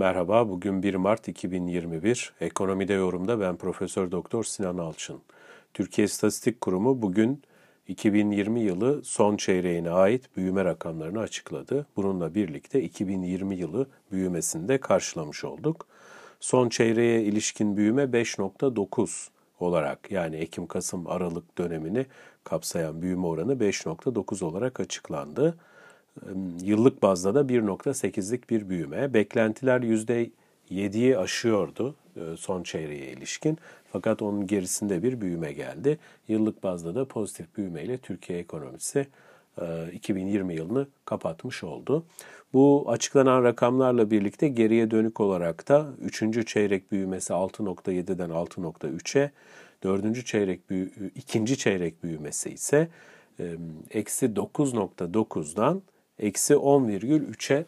Merhaba, bugün 1 Mart 2021. Ekonomide yorumda ben Profesör Doktor Sinan Alçın. Türkiye İstatistik Kurumu bugün 2020 yılı son çeyreğine ait büyüme rakamlarını açıkladı. Bununla birlikte 2020 yılı büyümesini de karşılamış olduk. Son çeyreğe ilişkin büyüme 5.9 olarak yani Ekim-Kasım Aralık dönemini kapsayan büyüme oranı 5.9 olarak açıklandı. Yıllık bazda da 1.8'lik bir büyüme. Beklentiler %7'yi aşıyordu e, son çeyreğe ilişkin. Fakat onun gerisinde bir büyüme geldi. Yıllık bazda da pozitif büyümeyle Türkiye ekonomisi 2020 e, yılını kapatmış oldu. Bu açıklanan rakamlarla birlikte geriye dönük olarak da 3. çeyrek büyümesi 6.7'den 6.3'e, 4. çeyrek büyü, 2. çeyrek büyümesi ise eksi 9.9'dan eksi 10,3'e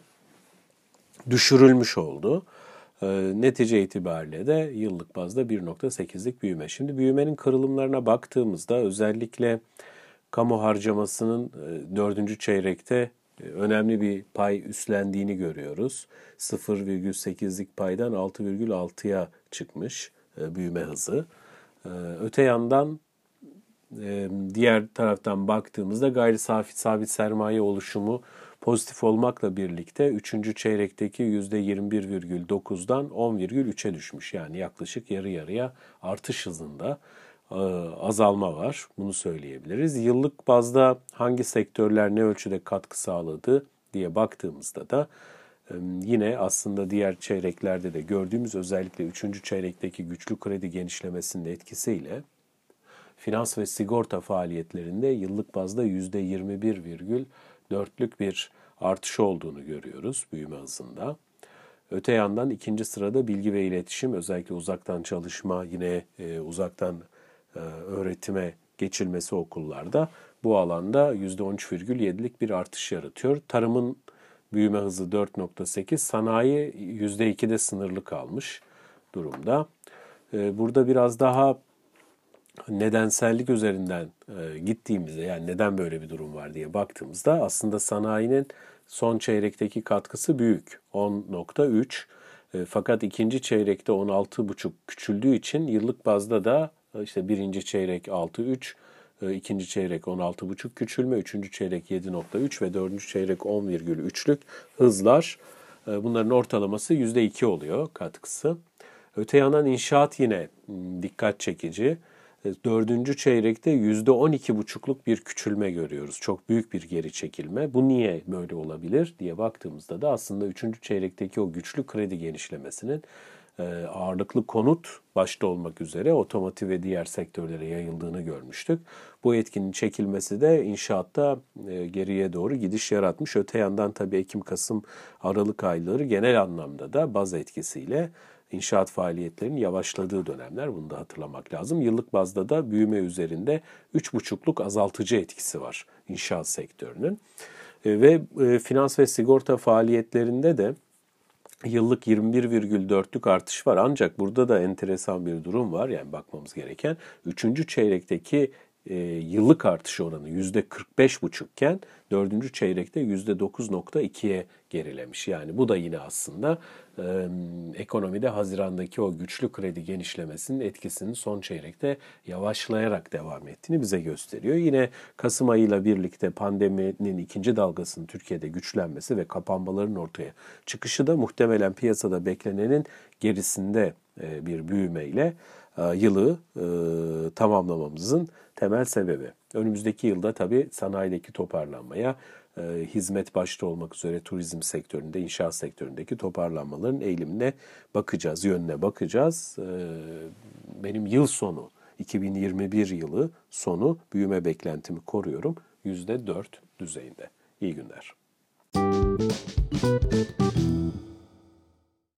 düşürülmüş oldu. E, netice itibariyle de yıllık bazda 1.8'lik büyüme. Şimdi büyümenin kırılımlarına baktığımızda özellikle kamu harcamasının e, dördüncü çeyrekte e, önemli bir pay üstlendiğini görüyoruz. 0,8'lik paydan 6,6'ya çıkmış e, büyüme hızı. E, öte yandan diğer taraftan baktığımızda gayri sabit, sabit sermaye oluşumu pozitif olmakla birlikte 3. çeyrekteki %21,9'dan 10,3'e düşmüş. Yani yaklaşık yarı yarıya artış hızında azalma var. Bunu söyleyebiliriz. Yıllık bazda hangi sektörler ne ölçüde katkı sağladı diye baktığımızda da yine aslında diğer çeyreklerde de gördüğümüz özellikle 3. çeyrekteki güçlü kredi genişlemesinin etkisiyle finans ve sigorta faaliyetlerinde yıllık bazda %21,4'lük bir artış olduğunu görüyoruz büyüme hızında. Öte yandan ikinci sırada bilgi ve iletişim özellikle uzaktan çalışma yine e, uzaktan e, öğretime geçilmesi okullarda bu alanda %13,7'lik bir artış yaratıyor. Tarımın büyüme hızı 4.8, sanayi %2'de sınırlı kalmış durumda. E, burada biraz daha nedensellik üzerinden e, gittiğimizde yani neden böyle bir durum var diye baktığımızda aslında sanayinin son çeyrekteki katkısı büyük 10.3 e, fakat ikinci çeyrekte 16.5 küçüldüğü için yıllık bazda da e, işte birinci çeyrek 6.3 e, ikinci çeyrek 16.5 küçülme, üçüncü çeyrek 7.3 ve dördüncü çeyrek 10,3'lük hızlar. Bunların ortalaması %2 oluyor katkısı. Öte yandan inşaat yine dikkat çekici. E, dördüncü çeyrekte yüzde on iki buçukluk bir küçülme görüyoruz. Çok büyük bir geri çekilme. Bu niye böyle olabilir diye baktığımızda da aslında üçüncü çeyrekteki o güçlü kredi genişlemesinin e, ağırlıklı konut başta olmak üzere otomotiv ve diğer sektörlere yayıldığını görmüştük. Bu etkinin çekilmesi de inşaatta e, geriye doğru gidiş yaratmış. Öte yandan tabii Ekim, Kasım, Aralık ayları genel anlamda da baz etkisiyle inşaat faaliyetlerinin yavaşladığı dönemler. Bunu da hatırlamak lazım. Yıllık bazda da büyüme üzerinde 3,5'luk azaltıcı etkisi var inşaat sektörünün. E, ve e, finans ve sigorta faaliyetlerinde de yıllık 21,4'lük artış var. Ancak burada da enteresan bir durum var. Yani bakmamız gereken 3. çeyrekteki e, yıllık artış oranı %45,5 iken 4. çeyrekte %9,2'ye gerilemiş. Yani bu da yine aslında e, ekonomide Haziran'daki o güçlü kredi genişlemesinin etkisinin son çeyrekte yavaşlayarak devam ettiğini bize gösteriyor. Yine Kasım ayıyla birlikte pandeminin ikinci dalgasının Türkiye'de güçlenmesi ve kapanmaların ortaya çıkışı da muhtemelen piyasada beklenenin gerisinde e, bir büyümeyle yılı e, tamamlamamızın temel sebebi. Önümüzdeki yılda tabii sanayideki toparlanmaya, e, hizmet başta olmak üzere turizm sektöründe, inşaat sektöründeki toparlanmaların eğilimine bakacağız, yönüne bakacağız. Benim yıl sonu, 2021 yılı sonu büyüme beklentimi koruyorum. %4 düzeyinde. İyi günler. Müzik